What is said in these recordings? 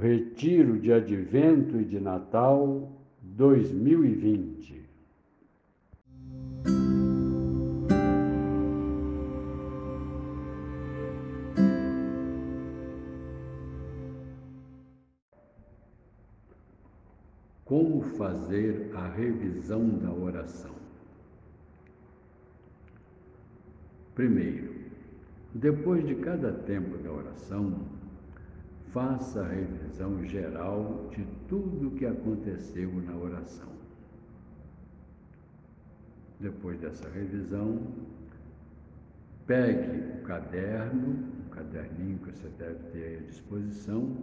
Retiro de Advento e de Natal 2020. Como fazer a revisão da oração? Primeiro, depois de cada tempo da oração, faça a revisão geral de tudo o que aconteceu na oração. Depois dessa revisão, pegue o caderno, o caderninho que você deve ter à disposição,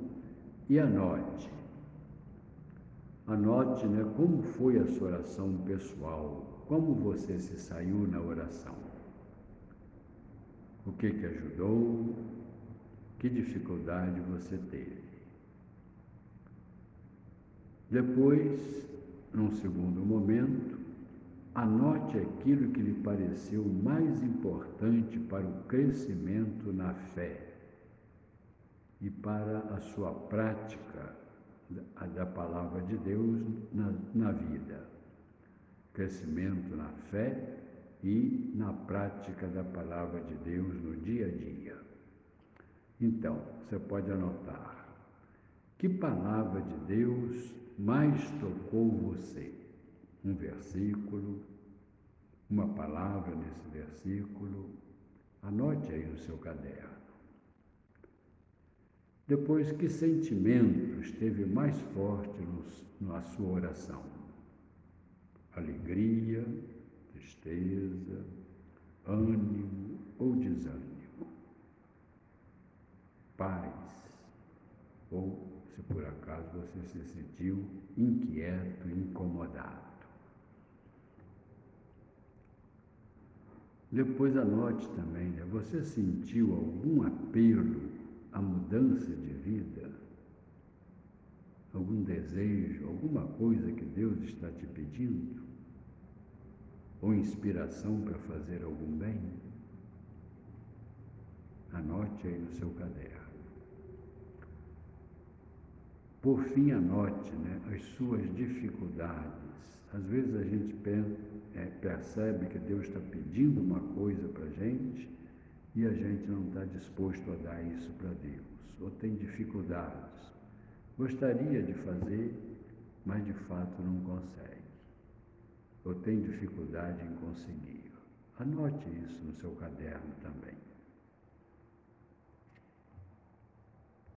e anote Anote né, como foi a sua oração pessoal, como você se saiu na oração. O que, que ajudou, que dificuldade você teve. Depois, num segundo momento, anote aquilo que lhe pareceu mais importante para o crescimento na fé e para a sua prática da palavra de Deus na, na vida. Crescimento na fé e na prática da palavra de Deus no dia a dia. Então, você pode anotar. Que palavra de Deus mais tocou você? Um versículo, uma palavra nesse versículo. Anote aí no seu caderno. Depois, que sentimento esteve mais forte na sua oração? Alegria, tristeza, ânimo ou desânimo? Paz, ou se por acaso você se sentiu inquieto, incomodado. Depois anote também, né? você sentiu algum apelo a mudança de vida, algum desejo, alguma coisa que Deus está te pedindo, ou inspiração para fazer algum bem, anote aí no seu caderno. Por fim, anote né, as suas dificuldades. Às vezes a gente é, percebe que Deus está pedindo uma coisa para a gente e a gente não está disposto a dar isso para Deus, ou tem dificuldades. Gostaria de fazer, mas de fato não consegue, ou tem dificuldade em conseguir. Anote isso no seu caderno também.